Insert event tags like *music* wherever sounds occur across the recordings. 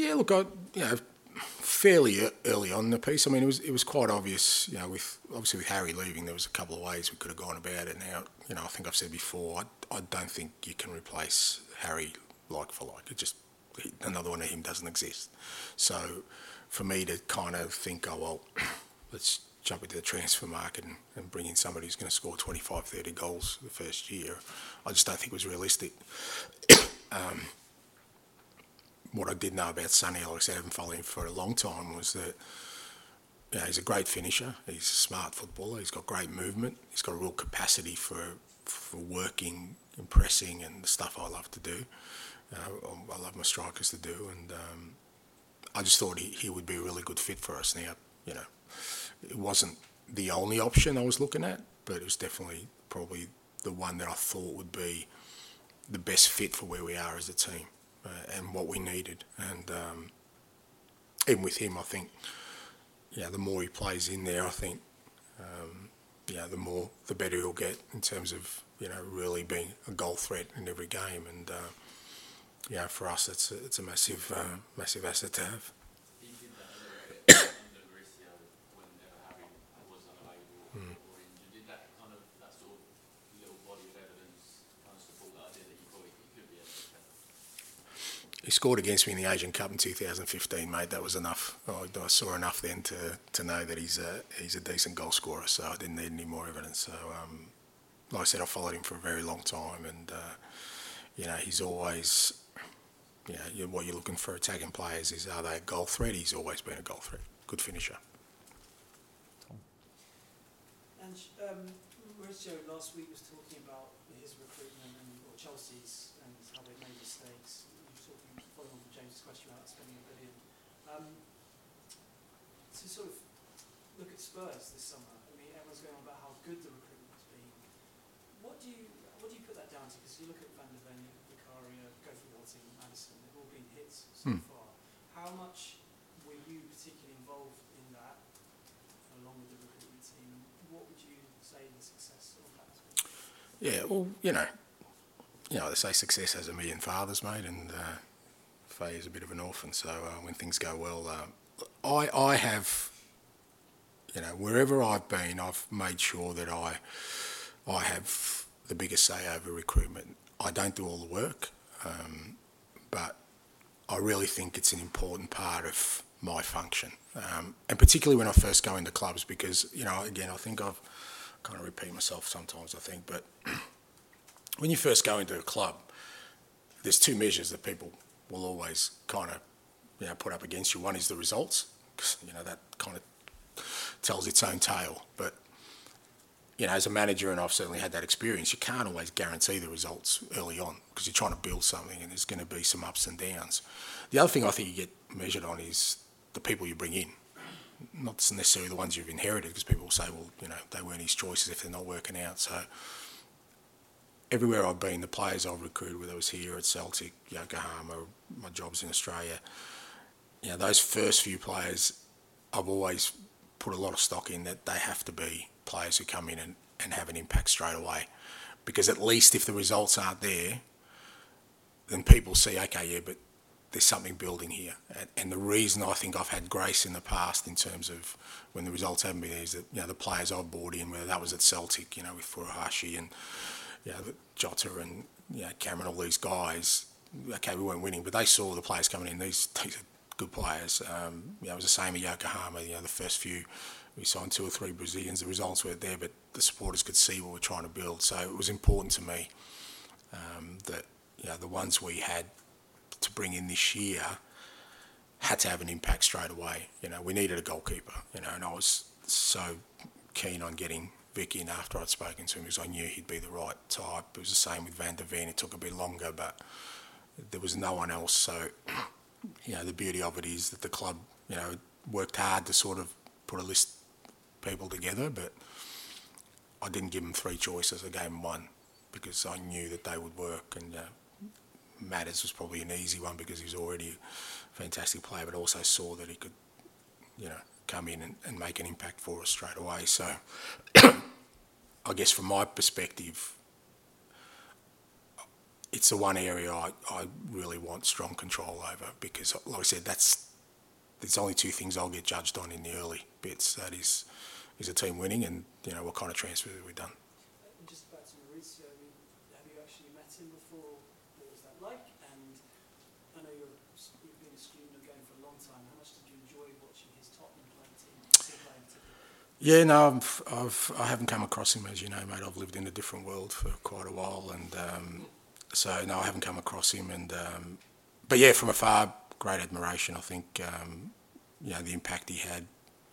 Yeah, look, I you know fairly early on in the piece. I mean, it was it was quite obvious. You know, with obviously with Harry leaving, there was a couple of ways we could have gone about it. Now, you know, I think I've said before, I, I don't think you can replace Harry like for like. It just another one of him doesn't exist. So, for me to kind of think, oh well, *clears throat* let's jump into the transfer market and, and bring in somebody who's going to score 25, 30 goals the first year, I just don't think it was realistic. *coughs* um, what I did know about Sonny, like I haven't followed him for a long time, was that you know, he's a great finisher. He's a smart footballer. He's got great movement. He's got a real capacity for for working, impressing, and the stuff I love to do. Uh, I love my strikers to do, and um, I just thought he, he would be a really good fit for us. Now, you know, it wasn't the only option I was looking at, but it was definitely probably the one that I thought would be the best fit for where we are as a team and what we needed. And um, even with him, I think, yeah, the more he plays in there, I think, um, yeah, the more, the better he'll get in terms of, you know, really being a goal threat in every game. And, uh, yeah, for us, it's a, it's a massive, uh, massive asset to have. He did that a little bit under Mauricio whenever Harry was unavailable Hmm. or injured. Did that kind of, that sort of little body of evidence kind of support that idea that you thought he could be a He scored against me in the Asian Cup in 2015, mate. That was enough. I, I saw enough then to, to know that he's a he's a decent goal scorer. So I didn't need any more evidence. So, um, like I said, I followed him for a very long time, and uh, you know he's always, you know, what you're looking for attacking players is are they a goal threat? He's always been a goal threat. Good finisher. And um, last week was talking about his recruitment and or Chelsea's and how they made mistakes. You were talking, following on from James' question about spending a billion. Um, to sort of look at Spurs this summer, I mean, everyone's going on about how good the recruitment's been. What do you what do you put that down to? Because you look at Van de Ven, Vicario, Kofi Watson, Maddison, they've all been hits so Hmm. far. How much were you particularly involved in that, along with the recruitment team? What would you say the success of that has been? Yeah, well, you know, you know, they say success has a million fathers, mate, and uh, Faye is a bit of an orphan. So uh, when things go well, uh, I I have, you know, wherever I've been, I've made sure that I I have the biggest say over recruitment. I don't do all the work, um, but I really think it's an important part of my function, um, and particularly when I first go into clubs, because you know, again, I think I've kind of repeat myself sometimes. I think, but *clears throat* when you first go into a club, there's two measures that people will always kind of you know put up against you. One is the results, 'cause, you know that kind of tells its own tale, but you know, as a manager, and I've certainly had that experience, you can't always guarantee the results early on because you're trying to build something and there's going to be some ups and downs. The other thing I think you get measured on is the people you bring in, not necessarily the ones you've inherited because people will say, well, you know, they weren't his choices if they're not working out. So everywhere I've been, the players I've recruited, whether it was here at Celtic, Yokohama, my jobs in Australia, you know, those first few players, I've always put a lot of stock in that they have to be players who come in and, and have an impact straight away. Because at least if the results aren't there, then people see, okay, yeah, but there's something building here. And, and the reason I think I've had grace in the past in terms of when the results haven't been there is that, you know, the players I've brought in, whether that was at Celtic, you know, with Furuhashi and, you know, Jota and, you know, Cameron, all these guys, okay, we weren't winning, but they saw the players coming in. These, these are good players. Um, you know, it was the same at Yokohama. You know, the first few we signed two or three Brazilians. The results weren't there, but the supporters could see what we're trying to build. So it was important to me um, that you know the ones we had to bring in this year had to have an impact straight away. You know, we needed a goalkeeper. You know, and I was so keen on getting Vic in after I'd spoken to him because I knew he'd be the right type. It was the same with Van de Ven. It took a bit longer, but there was no one else. So you know, the beauty of it is that the club, you know, worked hard to sort of put a list of people together, but I didn't give them three choices. I gave them one because I knew that they would work. And uh, Madders was probably an easy one because he was already a fantastic player, but also saw that he could, you know, come in and, and make an impact for us straight away. So *coughs* I guess from my perspective, it's the one area I, I really want strong control over because, like I said, that's there's only two things I'll get judged on in the early bits. That is, is a team winning, and you know what kind of transfer have we done. And just back to Mauricio, I mean, have you actually met him before? What was that like? And I know you're, you've been a student of game for a long time. How much did you enjoy watching his Tottenham playing team, still playing together? Yeah, no, I've, I've I haven't come across him as you know, mate. I've lived in a different world for quite a while, and. Um, so no, I haven't come across him, and um, but yeah, from afar, great admiration. I think um, you know the impact he had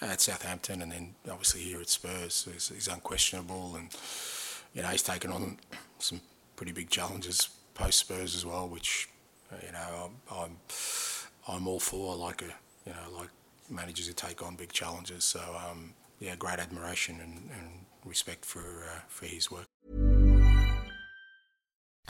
at Southampton, and then obviously here at Spurs is, unquestionable, and you know he's taken on some pretty big challenges post Spurs as well, which you know I'm, I'm I'm all for. I like a you know like managers who take on big challenges. So um, yeah, great admiration and, and respect for uh, for his work.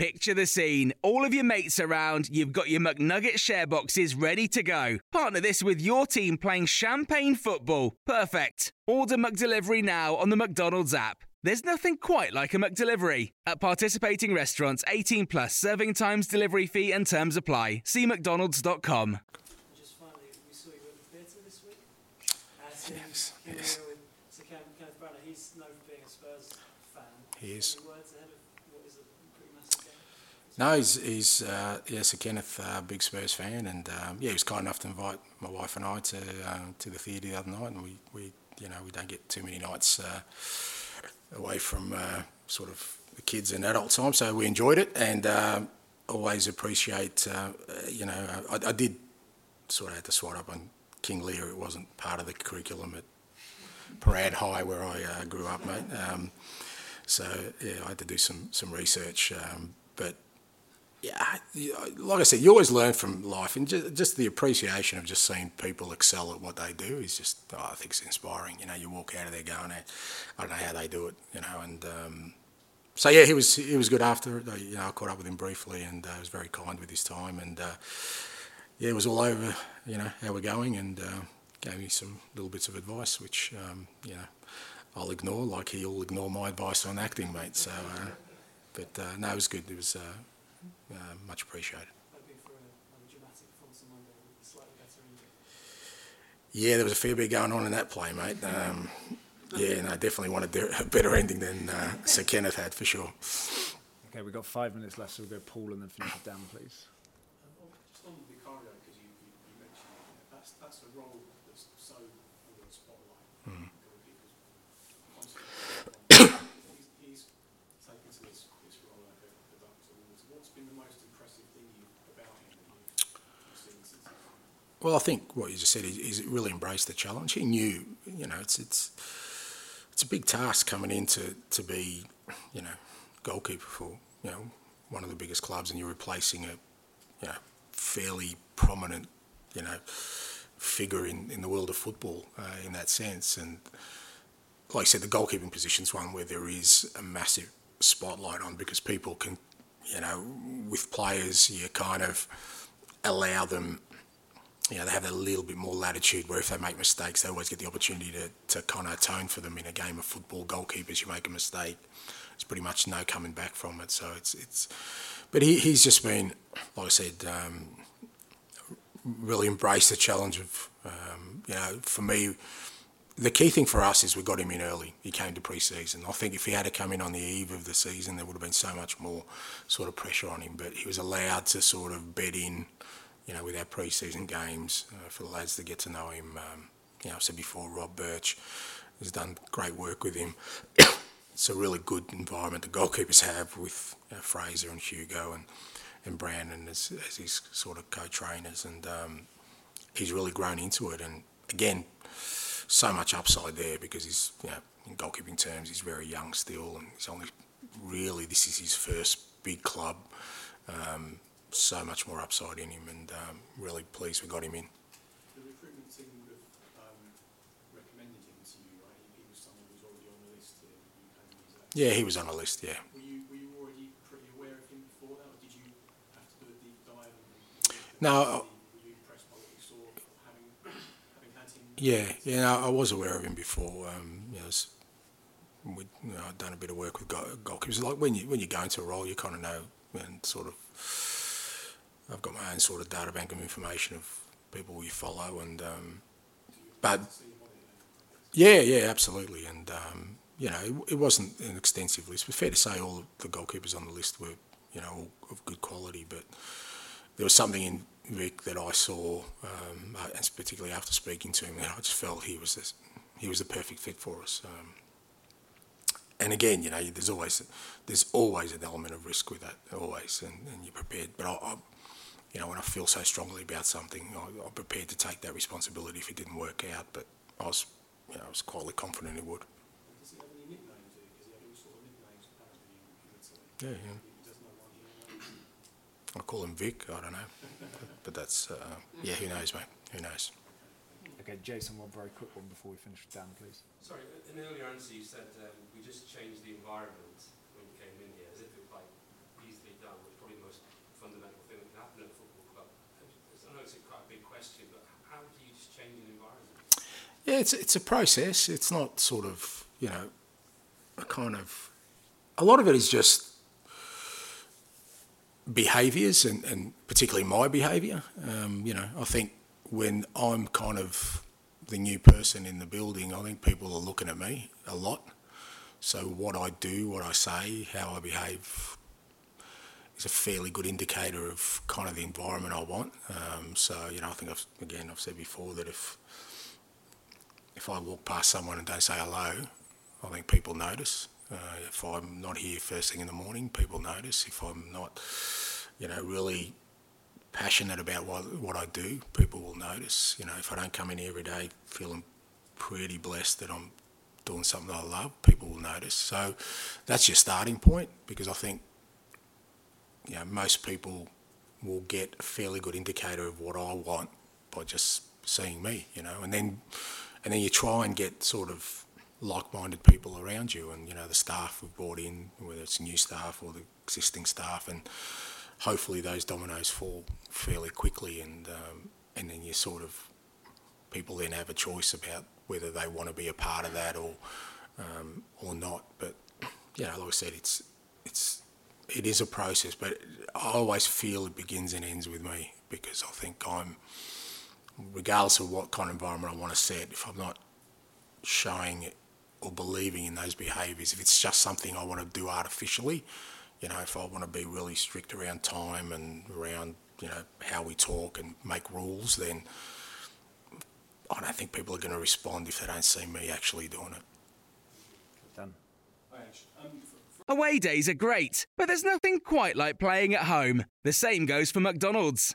Picture the scene. All of your mates around, you've got your McNugget share boxes ready to go. Partner this with your team playing champagne football. Perfect. Order McDelivery now on the McDonald's app. There's nothing quite like a McDelivery. At participating restaurants, 18 plus serving times, delivery fee, and terms apply. See McDonald's.com. Just finally, we saw you at the theatre this week. As Yes, yes. were with Sir Ken, Kenneth Branagh. He's known for being a Spurs fan. He is. Any words ahead of what is a pretty massive game? No, he's, he's uh, yeah, Sir Kenneth, uh, big Spurs fan, and um, yeah, he was kind enough to invite my wife and I to um, to the theatre the other night, and we, we you know we don't get too many nights uh, away from uh, sort of the kids and adult time, so we enjoyed it, and um, always appreciate uh, you know I, I did sort of had to swat up on King Lear. It wasn't part of the curriculum at Parade High where I uh, grew up, mate. Um, so yeah, I had to do some some research, but yeah, like I said, you always learn from life, and just, just the appreciation of just seeing people excel at what they do is just, oh, I think it's inspiring. You know, you walk out of there going, I don't know how they do it, you know, and um, so yeah, he was he was good after. You know, I caught up with him briefly, and uh, was very kind with his time, and uh, yeah, it was all over, you know, how we're going, and uh, gave me some little bits of advice, which um, you know I'll ignore, like he'll ignore my advice on acting, mate. So, uh, but uh, no, it was good. It was uh, much appreciated. Hoping for a, another dramatic performance on Monday with a slightly better ending. Yeah, there was a fair bit going on in that play, mate. Um, yeah, and no, I definitely wanted a better ending than uh, Sir Kenneth had for sure. Okay, we've got five minutes left, so we'll go Paul and then finish it down, please. Just on Vicario, because you, you, you mentioned it, that's, that's a role that's so under the spotlight. Mm. Because constantly, he's, he's taken to this, this role at the, the Ducks Awards. What's been the most impressive thing you, about him that you've Well, I think what you just said is, really embraced the challenge. He knew, you know, it's it's it's a big task coming in to, to be, you know, goalkeeper for you know one of the biggest clubs, and you're replacing a, you know, fairly prominent, you know, figure in, in the world of football uh, in that sense. And like I said, the goalkeeping position is one where there is a massive spotlight on because people can, you know, with players, you kind of allow them you know, they have a little bit more latitude where if they make mistakes, they always get the opportunity to, to kind of atone for them in a game of football. Goalkeepers, you make a mistake, it's pretty much no coming back from it. So it's, it's but he, he's just been, like I said, um, really embraced the challenge of, um, you know, for me, the key thing for us is we got him in early. He came to pre-season. I think if he had to come in on the eve of the season, there would have been so much more sort of pressure on him. But he was allowed to sort of bed in you know, with our pre-season games uh, for the lads to get to know him. Um, you know, I said before, Rob Burch has done great work with him. *coughs* it's a really good environment the goalkeepers have with know, Fraser and Hugo and, and Brandon as, as his sort of co-trainers, and um, he's really grown into it. And again, so much upside there because he's, you know, in goalkeeping terms, he's very young still, and he's only really this is his first big club. Um, so much more upside in him, and um, really pleased we got him in. The recruitment team would have um, recommended him to you, right? He was someone who was already on the list. Yeah, he was on the list. Yeah. Were you, were you already pretty aware of him before that, or did you have to do a deep dive? And, no. Were you impressed by what you saw, having, having had him? Yeah, yeah, no, I was aware of him before. Um, you know, we, you know, done a bit of work with goalkeepers. Like when you when you go into a role, you kind of know and sort of I've got my own sort of data bank of information of people you follow, and um, but yeah, yeah, absolutely, and um, you know, it, it, wasn't an extensive list. But fair to say, all the goalkeepers on the list were you know of good quality, but there was something in Vic that I saw, um, and particularly after speaking to him, that I just felt he was this, he was the perfect fit for us. Um, and again, you know, there's always there's always an element of risk with that, always, and, and you're prepared. But I, I, you know, when I feel so strongly about something, I, am prepared to take that responsibility if it didn't work out. But I was, you know, I was quietly confident it would. Does he have any nicknames? Because he had all sort of nicknames apparently in Italy. Yeah, yeah. I call him Vic. I don't know, but that's uh, yeah. Who knows, mate? Who knows? Okay, Jason, one very quick one before we finish with Dan, please. Sorry, in earlier answer you said um, we just changed the environment when you came in here, as if it was like easily done, which is probably the most fundamental thing that can happen at a football club. I know it's a quite a big question, but how do you just change an environment? Yeah, it's it's a process. It's not sort of you know a kind of a lot of it is just behaviours and, and particularly my behaviour. Um, you know, I think when I'm kind of the new person in the building, I think people are looking at me a lot. So what I do, what I say, how I behave is a fairly good indicator of kind of the environment I want. Um, so you know, I think I've again I've said before that if if I walk past someone and don't say hello, I think people notice. Uh, if I'm not here first thing in the morning, people notice. If I'm not, you know, really passionate about what, what I do, people will notice. You know, if I don't come in every day feeling pretty blessed that I'm doing something I love, people will notice. So that's your starting point because I think, you know, most people will get a fairly good indicator of what I want by just seeing me, you know, and then and then you try and get sort of like-minded people around you, and you know the staff we've brought in, whether it's new staff or the existing staff, and hopefully those dominoes fall fairly quickly, and um, and then you sort of people then have a choice about whether they want to be a part of that or um, or not. But you know, like I said, it's it's it is a process, but I always feel it begins and ends with me because I think I'm, regardless of what kind of environment I want to set, if I'm not showing it or believing in those behaviours, if it's just something I want to do artificially, you know, if I want to be really strict around time and around, you know, how we talk and make rules, then I don't think people are going to respond if they don't see me actually doing it. Done. Away days are great, but there's nothing quite like playing at home. The same goes for McDonald's.